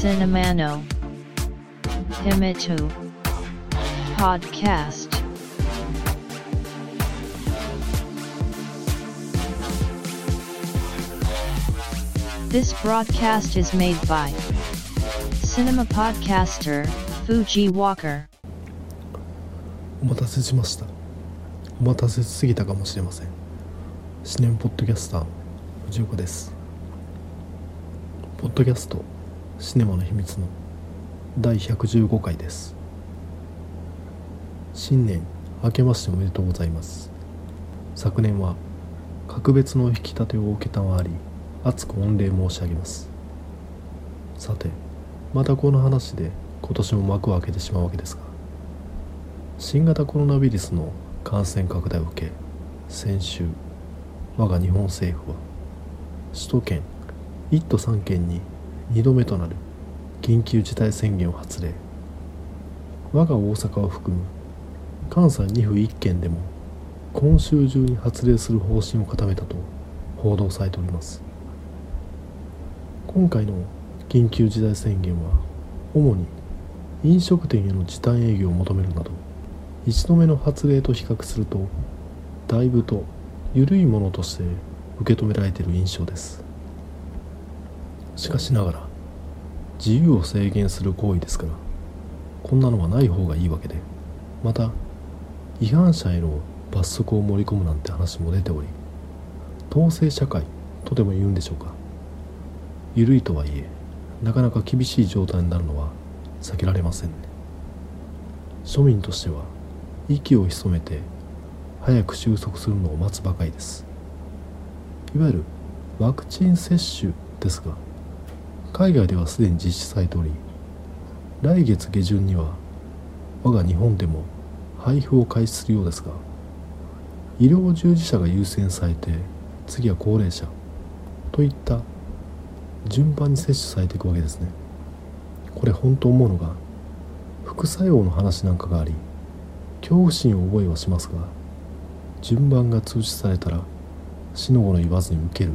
Cinemano Himitu Podcast This broadcast is made by Cinema Podcaster Fuji Walker お待たせしましたお待たせしすぎたかもしれませんシネムポッドキャスターの藤岡ですポッドキャスト シネマの秘密の第115回です。新年明けましておめでとうございます。昨年は格別の引き立てを受けたまわり厚く御礼申し上げます。さてまたこの話で今年も幕を開けてしまうわけですが新型コロナウイルスの感染拡大を受け先週我が日本政府は首都圏1都3県に2度目となる緊急事態宣言を発令。我が大阪を含む関西2府1県でも今週中に発令する方針を固めたと報道されております。今回の緊急事態宣言は主に飲食店への時短営業を求めるなど1度目の発令と比較するとだいぶと緩いものとして受け止められている印象です。しかしながら自由を制限する行為ですからこんなのはない方がいいわけでまた違反者への罰則を盛り込むなんて話も出ており統制社会とでも言うんでしょうか。緩いとはいえなかなか厳しい状態になるのは避けられませんね。庶民としては息を潜めて早く収束するのを待つばかりです。いわゆるワクチン接種ですが海外ではすでに実施されており来月下旬には我が日本でも配布を開始するようですが医療従事者が優先されて次は高齢者といった順番に接種されていくわけですね。これ本当思うのが副作用の話なんかがあり恐怖心を覚えはしますが順番が通知されたら死の子の言わずに受ける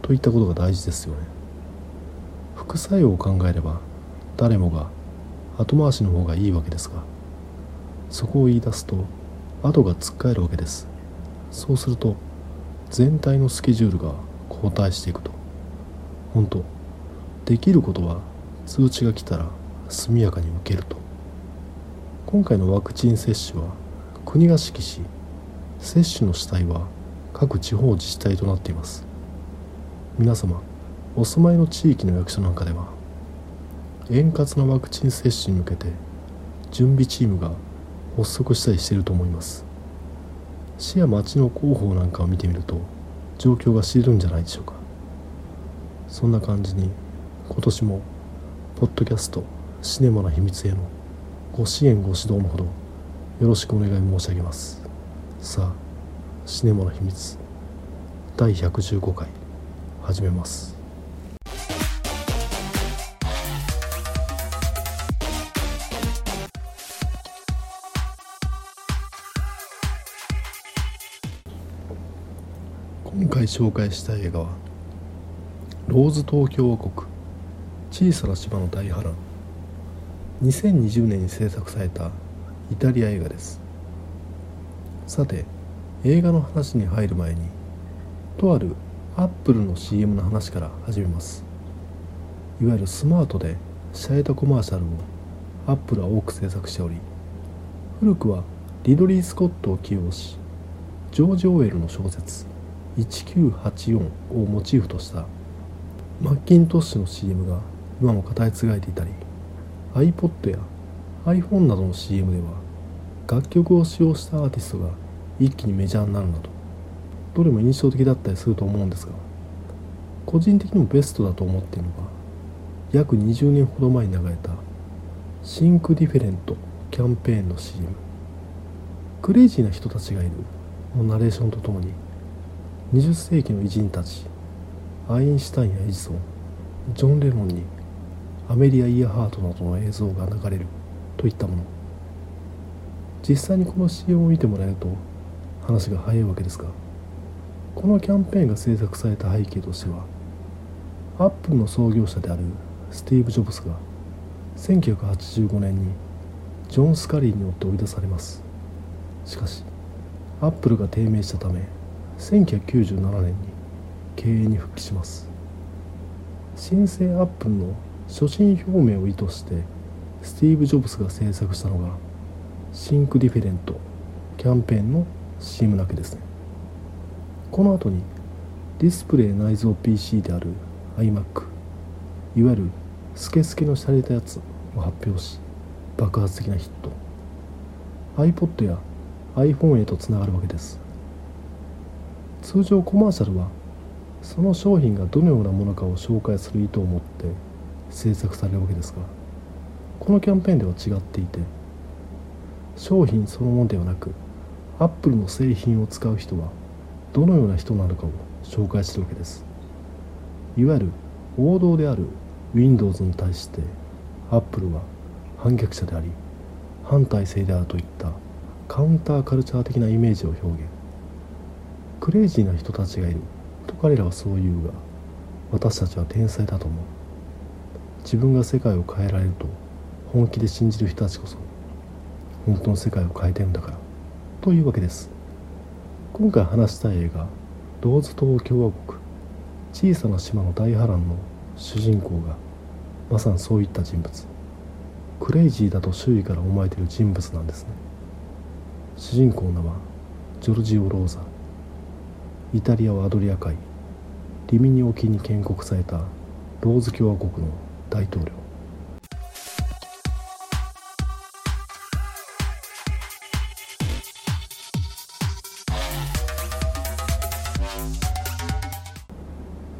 といったことが大事ですよね。副作用を考えれば誰もが後回しの方がいいわけですがそこを言い出すと後がつっかえるわけです。そうすると全体のスケジュールが後退していくと。本当できることは通知が来たら速やかに受けると。今回のワクチン接種は国が指揮し接種の主体は各地方自治体となっています。皆様お住まいの地域の役所なんかでは円滑なワクチン接種に向けて準備チームが発足したりしていると思います。市や町の広報なんかを見てみると状況が知れるんじゃないでしょうか。そんな感じに今年もポッドキャストシネマの秘密へのご支援ご指導のほどよろしくお願い申し上げます。さあシネマの秘密第115回始めます。回紹介した映画は「ローズ東京王国小さな島の大波乱」2020年に制作されたイタリア映画です。さて映画の話に入る前にとあるアップルの CM の話から始めます。いわゆるスマートで洒落たコマーシャルをアップルは多く制作しており古くはリドリー・スコットを起用しジョージ・オーエルの小説1984をモチーフとしたマッキントッシュの CM が今も語り継がれていたり iPod や iPhone などの CM では楽曲を使用したアーティストが一気にメジャーになるなどどれも印象的だったりすると思うんですが個人的にもベストだと思っているのが約20年ほど前に流れた「 Think Different」キャンペーンの CM クレイジーな人たちがいるのナレーションとともに20世紀の偉人たちアインシュタインやエジソンジョン・レノンにアメリア・イヤハートなどの映像が流れるといったもの。実際にこの CM を見てもらえると話が早いわけですがこのキャンペーンが制作された背景としてはアップルの創業者であるスティーブ・ジョブズが1985年にジョン・スカリーによって追い出されます。しかしアップルが低迷したため1997年に経営に復帰します。新生アップルの所信表明を意図してスティーブ・ジョブズが制作したのが Think Different キャンペーンの CM だけですね。この後にディスプレイ内蔵 PC である iMac いわゆるスケスケの洒落たやつを発表し爆発的なヒット。iPod や iPhone へとつながるわけです。通常コマーシャルはその商品がどのようなものかを紹介する意図を持って制作されるわけですがこのキャンペーンでは違っていて商品そのものではなくアップルの製品を使う人はどのような人なのかを紹介してるわけです。いわゆる王道である Windows に対してアップルは反逆者であり反体制であるといったカウンターカルチャー的なイメージを表現。クレイジーな人たちがいると彼らはそう言うが私たちは天才だと思う。自分が世界を変えられると本気で信じる人たちこそ本当の世界を変えてるんだからというわけです。今回話したい映画「ローズ島共和国小さな島の大波乱」の主人公がまさにそういった人物。クレイジーだと周囲から思われている人物なんですね。主人公の名はジョルジオ・ローザ。イタリアはアドリア海。リミニ沖に建国された。ローズ共和国の大統領。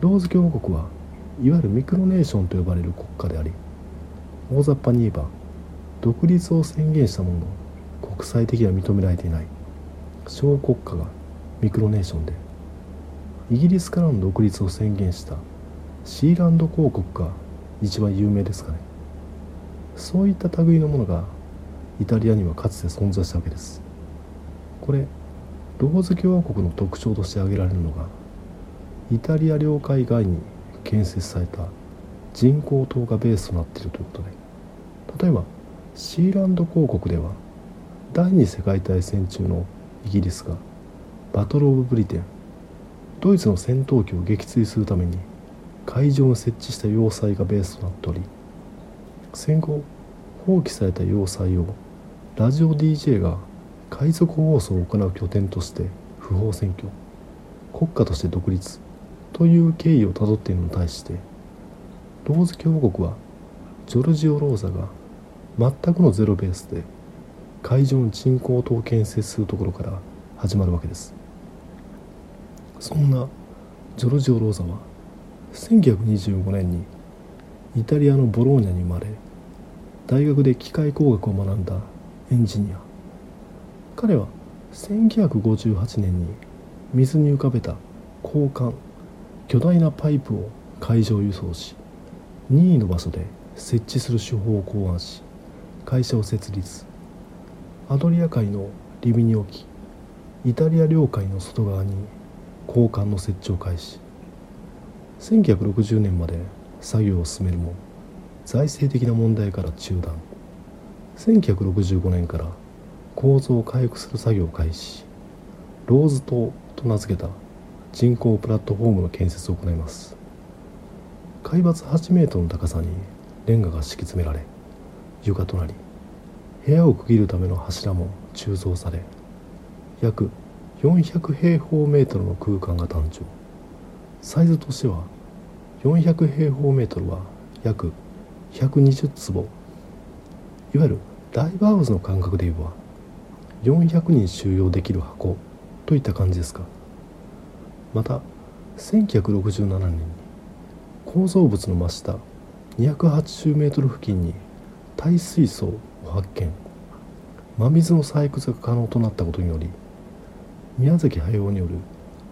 ローズ共和国はいわゆるミクロネーションと呼ばれる国家であり大雑把に言えば独立を宣言したものの国際的には認められていない小国家がミクロネーションでイギリスからの独立を宣言したシーランド公国が一番有名ですかね。そういった類のものがイタリアにはかつて存在したわけです。これローズ共和国の特徴として挙げられるのがイタリア領海外に建設された人工島がベースとなっているということで例えばシーランド公国では第二次世界大戦中のイギリスがバトル・オブ・ブリテンドイツの戦闘機を撃墜するために海上に設置した要塞がベースとなっており戦後放棄された要塞をラジオ DJ が海賊放送を行う拠点として不法占拠国家として独立という経緯をたどっているのに対してローズ共和国はジョルジオ・ローザが全くのゼロベースで海上に人工島を建設するところから始まるわけです。そんなジョルジオ・ローザは1925年にイタリアのボローニャに生まれ大学で機械工学を学んだエンジニア。彼は1958年に水に浮かべた交換巨大なパイプを海上輸送し任意の場所で設置する手法を考案し会社を設立。アドリア海のリミニ沖イタリア領海の外側に交換の設置を開始。1960年まで作業を進めるも財政的な問題から中断。1965年から構造を回復する作業を開始。ローズ島と名付けた人工プラットフォームの建設を行います。海抜8メートルの高さにレンガが敷き詰められ床となり部屋を区切るための柱も鋳造され約400平方メートルの空間が誕生サイズとしては400平方メートルは約120坪。いわゆるライブハウスの感覚で言えば400人収容できる箱といった感じですか。また1967年に構造物の真下280メートル付近に耐水槽を発見。真水の採掘が可能となったことにより宮崎駿による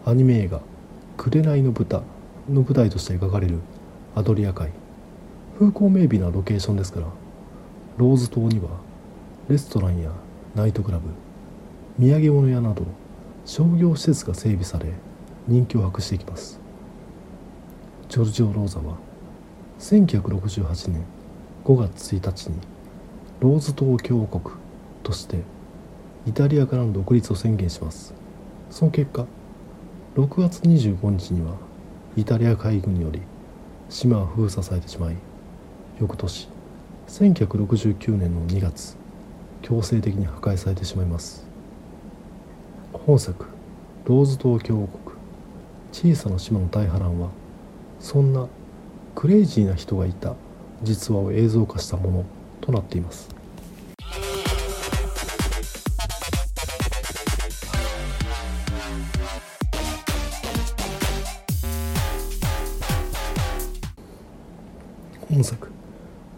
アニメ映画「紅の豚」の舞台として描かれるアドリア海。風光明媚なロケーションですからローズ島にはレストランやナイトクラブ土産物屋など商業施設が整備され人気を博していきます。ジョルジオ・ローザは1968年5月1日にローズ島共和国としてイタリアからの独立を宣言します。その結果6月25日にはイタリア海軍により島は封鎖されてしまい翌年1969年の2月強制的に破壊されてしまいます。本作「ローズ島共和国小さな島の大波乱」はそんなクレイジーな人がいた実話を映像化したものとなっています。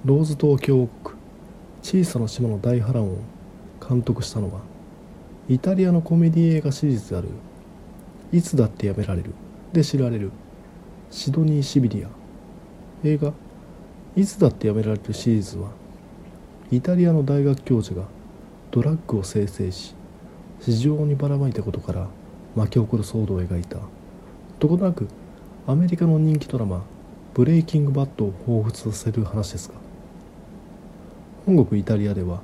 ローズ島共和国小さな島の大波乱」を監督したのはイタリアのコメディ映画シリーズである「いつだってやめられる」で知られるシドニー・シビリア。映画「いつだってやめられる」シリーズはイタリアの大学教授がドラッグを生成し市場にばらまいたことから巻き起こる騒動を描いた。とことなくアメリカの人気ドラマ「ブレイキングバッド」を彷彿させる話ですが本国イタリアでは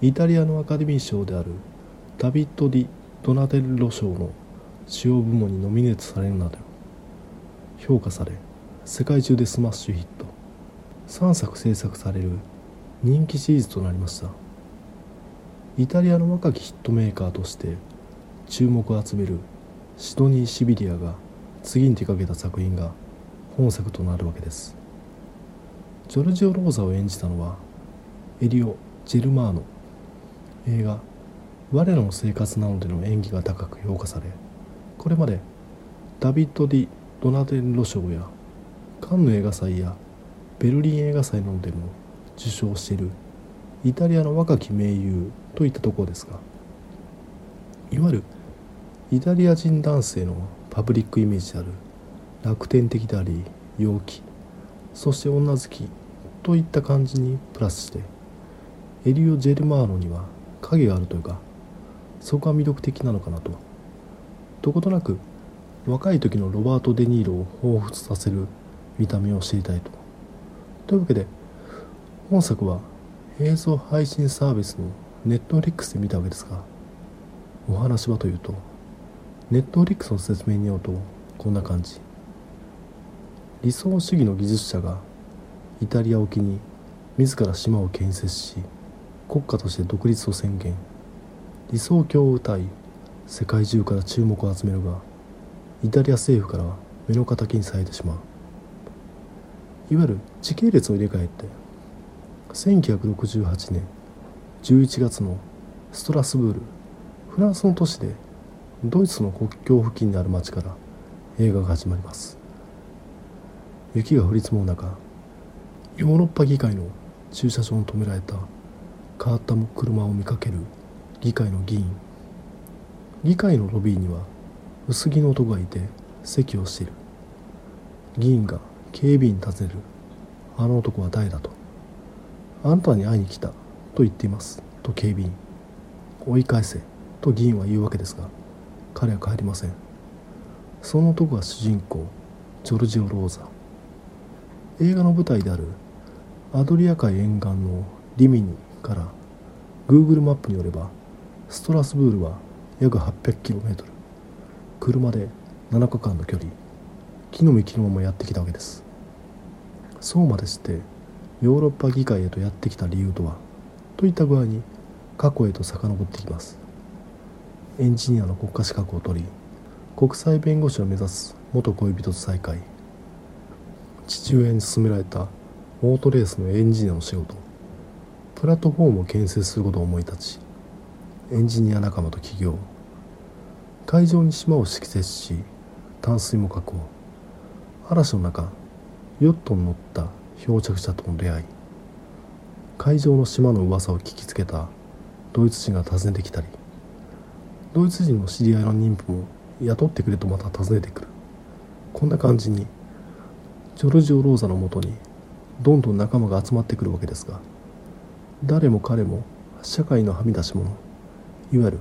イタリアのアカデミー賞であるダビッド・ディ・ドナテッロ賞の主要部門にノミネートされるなど評価され世界中でスマッシュヒット。3作制作される人気シリーズとなりました。イタリアの若きヒットメーカーとして注目を集めるシドニー・シビリアが次に手掛けた作品が本作となるわけです。ジョルジオ・ローザを演じたのはエリオ・ジェルマーノ。映画「我らの生活」なのでの演技が高く評価されこれまでダビッド・ディ・ドナテッロ賞やカンヌ映画祭やベルリン映画祭などでも受賞しているイタリアの若き名優といったところですがいわゆるイタリア人男性のパブリックイメージである楽天的であり陽気そして女好きといった感じにプラスしてエリオ・ジェルマーノには影があるというかそこが魅力的なのかなととことなく若い時のロバート・デ・ニーロを彷彿させる見た目を知りたいと。というわけで本作は映像配信サービスのネットフリックスで見たわけですがお話はというとネットフリックスの説明によるとこんな感じ理想主義の技術者がイタリア沖に自ら島を建設し国家として独立を宣言。理想郷を歌い世界中から注目を集めるがイタリア政府からは目の敵にされてしまう。いわゆる時系列を入れ替えて1968年11月のストラスブールフランスの都市でドイツの国境付近にある町から映画が始まります。雪が降り積もる中ヨーロッパ議会の駐車場に止められた変わった車を見かける議会の議員。議会のロビーには薄着の男がいて席をしている。議員が警備員に尋ねる。あの男は誰だと。あんたに会いに来たと言っています。と警備員。追い返せと議員は言うわけですが彼は帰りません。その男が主人公ジョルジオ・ローザ。映画の舞台であるアドリア海沿岸のリミニから Google マップによればストラスブールは約 800km 車で7日間の距離。木の幹のままやってきたわけです。そうまでしてヨーロッパ議会へとやってきた理由とはといった具合に過去へと遡っていきます。エンジニアの国家資格を取り国際弁護士を目指す元恋人と再会。父親に勧められたオートレースのエンジニアの仕事。プラットフォームを建設することを思い立ちエンジニア仲間と起業。海上に島を敷設し淡水も確保。嵐の中ヨットに乗った漂着者との出会い。海上の島の噂を聞きつけたドイツ人が訪ねてきたりドイツ人の知り合いの妊婦も雇ってくれとまた訪ねてくる。こんな感じにジョルジオ・ローザのもとにどんどん仲間が集まってくるわけですが誰も彼も社会のはみ出し者いわゆる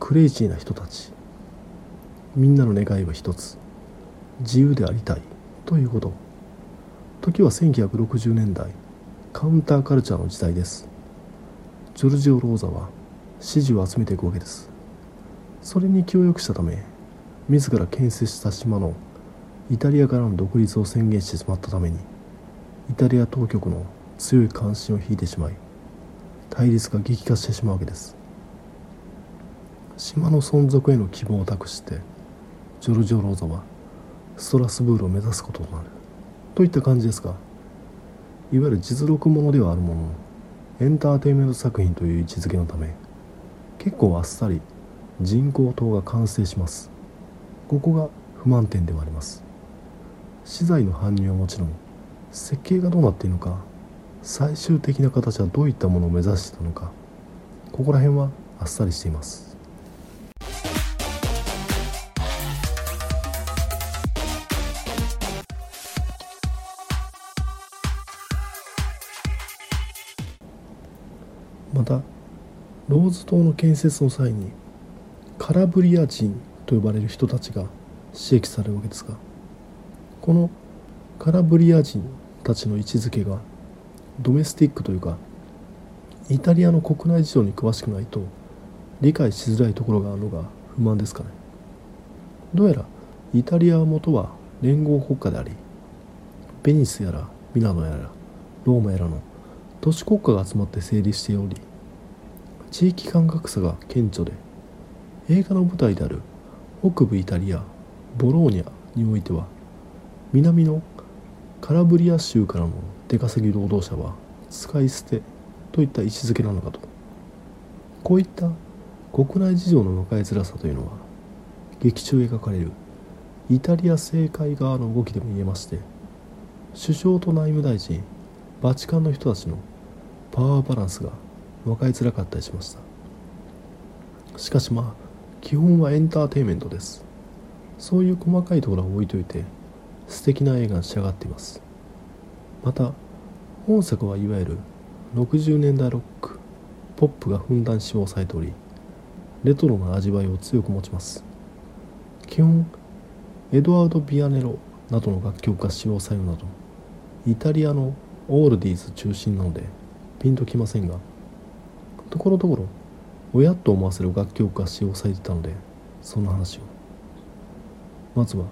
クレイジーな人たち。みんなの願いは一つ。自由でありたい。ということ。時は1960年代カウンターカルチャーの時代です。ジョルジオ・ローザは支持を集めていくわけです。それに気を良くしたため自ら建設した島のイタリアからの独立を宣言してしまったためにイタリア当局の強い関心を引いてしまい対立が激化してしまうわけです。島の存続への希望を託してジョルジオ・ローザはストラスブールを目指すこととなる。といった感じですがいわゆる実録ものではあるもののエンターテインメント作品という位置づけのため結構あっさり人工島が完成します。ここが不満点ではあります。資材の搬入はもちろん設計がどうなっているのか最終的な形はどういったものを目指してたのかここら辺はあっさりしています。またローズ島の建設の際にカラブリア人と呼ばれる人たちが刺激されるわけですがこのカラブリア人たちの位置づけがドメスティックというかイタリアの国内事情に詳しくないと理解しづらいところがあるのが不満ですかね。どうやらイタリアは元は連合国家でありベニスやらミラノやらローマやらの都市国家が集まって成立しており地域間格差が顕著で映画の舞台である北部イタリアボローニャにおいては南のカラブリア州からの出稼ぎ労働者は使い捨てといった位置づけなのかと。こういった国内事情の向かいづらさというのは劇中描かれるイタリア政界側の動きでも言えまして首相と内務大臣バチカンの人たちのパワーバランスが分かりづらかったりしました。しかしまあ基本はエンターテインメントです。そういう細かいところは置いといて素敵な映画に仕上がっています。また本作はいわゆる60年代ロックポップがふんだん使用されておりレトロな味わいを強く持ちます。基本エドワード・ビアネロなどの楽曲が使用されるなどイタリアのオールディーズ中心なのでピンときませんがところどころ親と思わせる楽曲が使用されてたのでその話を。まずは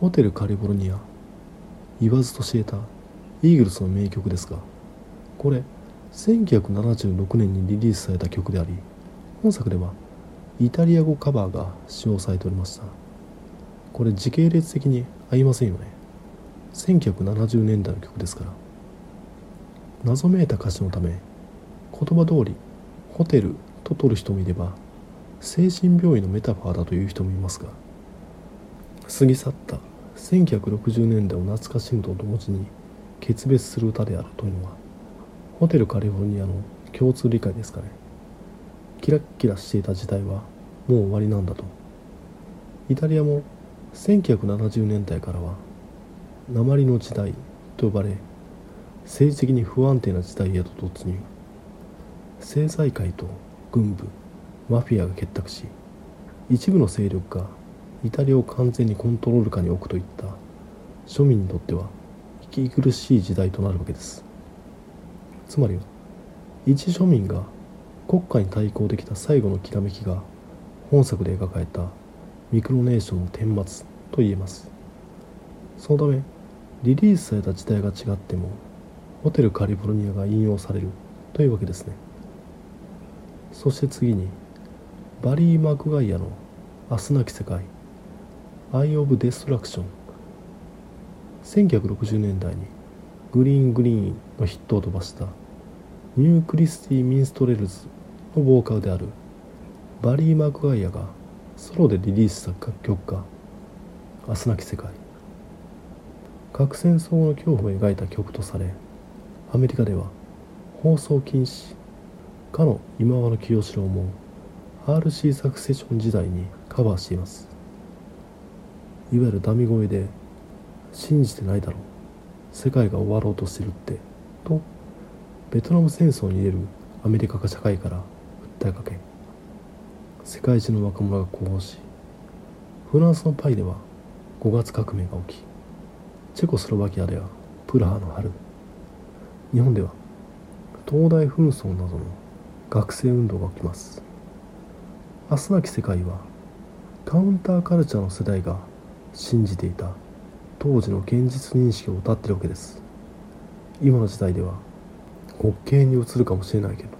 ホテルカリフォルニア言わずと知れたイーグルスの名曲ですがこれ1976年にリリースされた曲であり本作ではイタリア語カバーが使用されておりました。これ時系列的に合いませんよね。1970年代の曲ですから。謎めいた歌詞のため言葉通りホテルと取る人もいれば精神病院のメタファーだという人もいますが過ぎ去った1960年代を懐かしむと同時に決別する歌であるというのはホテルカリフォルニアの共通理解ですかね。キラッキラしていた時代はもう終わりなんだと。イタリアも1970年代からは鉛の時代と呼ばれ政治的に不安定な時代へと突入。政財界と軍部マフィアが結託し一部の勢力がイタリアを完全にコントロール下に置くといった庶民にとっては息苦しい時代となるわけです。つまりは一庶民が国家に対抗できた最後のきらめきが本作で描かれたミクロネーションの顛末と言えます。そのためリリースされた時代が違ってもホテルカリフォルニアが引用されるというわけですね。そして次にバリー・マクガイアの「明日なき世界」「 Eve of Destruction」1960年代にグリーン・グリーンのヒットを飛ばしたニュー・クリスティ・ミンストレルズのボーカルであるバリー・マクガイアがソロでリリースした楽曲が「明日なき世界」核戦争の恐怖を描いた曲とされアメリカでは放送禁止かの今和の清志郎も RC サクセション時代にカバーしています。いわゆるダミ声で「信じてないだろう。世界が終わろうとしてるって」とベトナム戦争に入れるアメリカが社会から訴えかけ。世界中の若者が呼応しフランスのパイでは5月革命が起き。チェコスロバキアではプラハの春。日本では東大紛争などの学生運動が起きます。明日なき世界はカウンターカルチャーの世代が信じていた。当時の現実認識を歌ってるわけです。今の時代では滑稽に映るかもしれないけど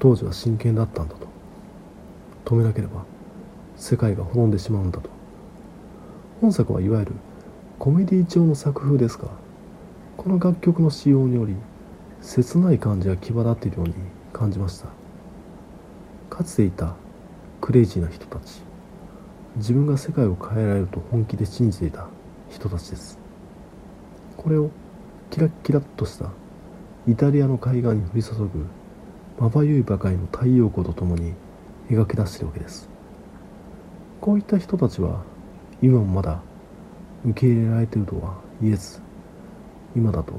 当時は真剣だったんだと。止めなければ世界が滅んでしまうんだと。本作はいわゆるコメディ調の作風ですがこの楽曲の使用により切ない感じが際立っているように感じました。かつていたクレイジーな人たち。自分が世界を変えられると本気で信じていた。人たちです。これをキラッキラッとしたイタリアの海岸に降り注ぐまばゆいばかりの太陽光とともに描き出しているわけです。こういった人たちは今もまだ受け入れられているとは言えず今だと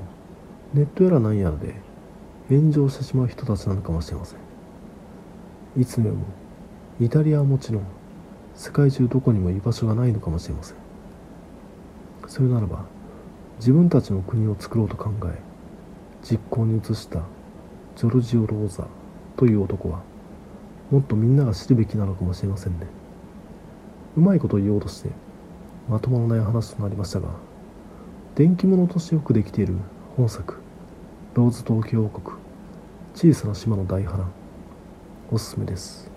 ネットやら何やらで炎上してしまう人たちなのかもしれません。いつの世もイタリアはもちろん世界中どこにも居場所がないのかもしれません。それならば自分たちの国を作ろうと考え実行に移したジョルジオ・ローザという男はもっとみんなが知るべきなのかもしれませんね。うまいこと言おうとしてまとまらない話となりましたが電気物としてよくできている本作「ローズ東京王国小さな島の大波乱」おすすめです。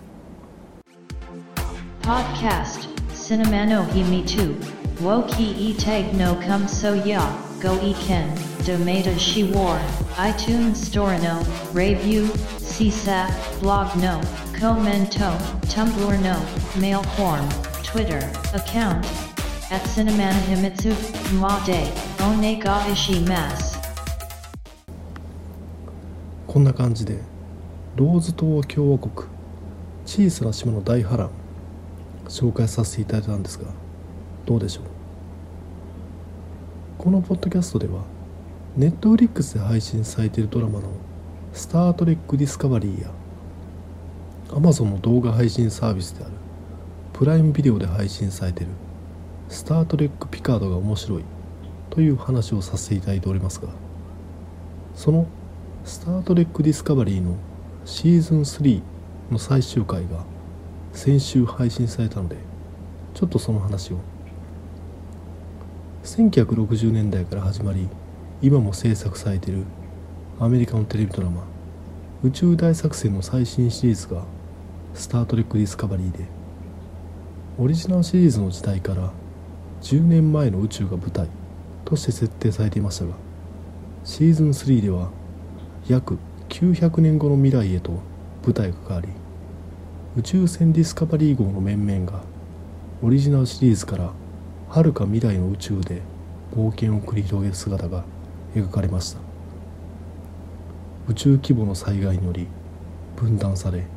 Podcast Cinema no Himi 2 Woki e tag no come so ya Go e ken Domata she war iTunes Store no Review CSAT Blog no Commento Tumblr no Mail form Twitter account at Cinemana Himitsu Made Onega ishi mas. こんな感じでローズ島共和国小さな島の大波乱紹介させていただいたんですがどうでしょう？このポッドキャストではネットフリックスで配信されているドラマの「スター・トレック・ディスカバリー」や Amazon の動画配信サービスであるプライムビデオで配信されている「スター・トレック・ピカード」が面白いという話をさせていただいておりますがその「スター・トレック・ディスカバリー」のシーズン3の最終回が先週配信されたのでちょっとその話を1960年代から始まり今も制作されているアメリカのテレビドラマ「宇宙大作戦」の最新シリーズが「スター・トレック・ディスカバリー」でオリジナルシリーズの時代から10年前の宇宙が舞台として設定されていましたがシーズン3では約900年後の未来へと舞台が変わり宇宙船ディスカバリー号の面々がオリジナルシリーズからはるか未来の宇宙で冒険を繰り広げる姿が描かれました。宇宙規模の災害により分断され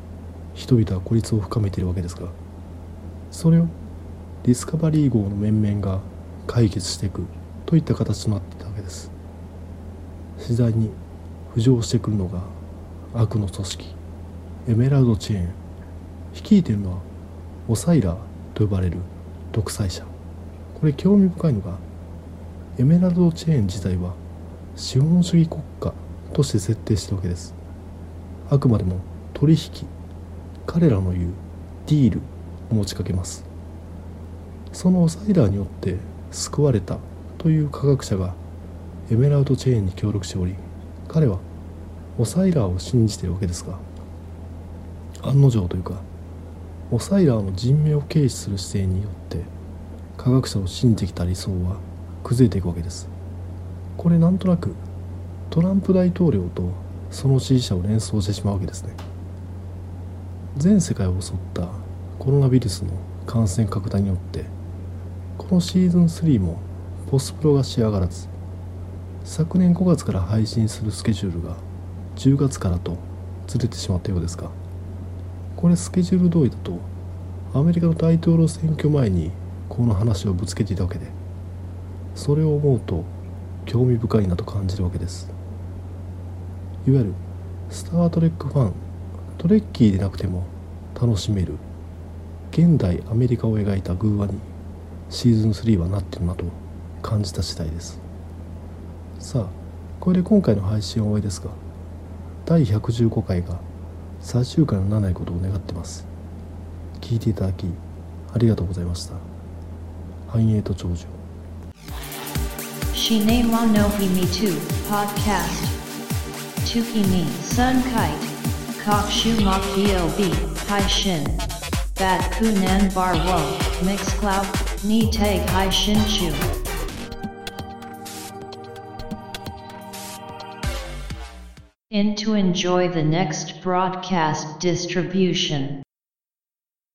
人々は孤立を深めているわけですがそれをディスカバリー号の面々が解決していくといった形となっていたわけです。次第に浮上してくるのが悪の組織エメラルドチェーン率いているのはオサイラーと呼ばれる独裁者。これ興味深いのがエメラルドチェーン自体は資本主義国家として設定してるわけです。あくまでも取引彼らの言うディールを持ちかけます。そのオサイラーによって救われたという科学者がエメラルドチェーンに協力しており彼はオサイラーを信じているわけですが案の定というかオサイラーの人命を軽視する姿勢によって科学者を信じてきた理想は崩れていくわけです。これなんとなくトランプ大統領とその支持者を連想してしまうわけですね。全世界を襲ったコロナウイルスの感染拡大によってこのシーズン3もポスプロが仕上がらず昨年5月から配信するスケジュールが10月からとずれてしまったようですがこれスケジュール通りだとアメリカの大統領選挙前にこの話をぶつけていたわけでそれを思うと興味深いなと感じるわけです。いわゆるスター・トレックファントレッキーでなくても楽しめる現代アメリカを描いた寓話にシーズン3はなってるなと感じた次第です。さあこれで今回の配信は終わりですが第115回が最終回にならないことを願ってます。聞いていただきありがとうございました。繁栄と長寿 Shine wa no himi tu podcast. Tuki ni sun kite. Kok shu mok bob hai shin. Bat kunan bar wo mix cloud ni tag hai shin chu. In to enjoy the next broadcast distribution.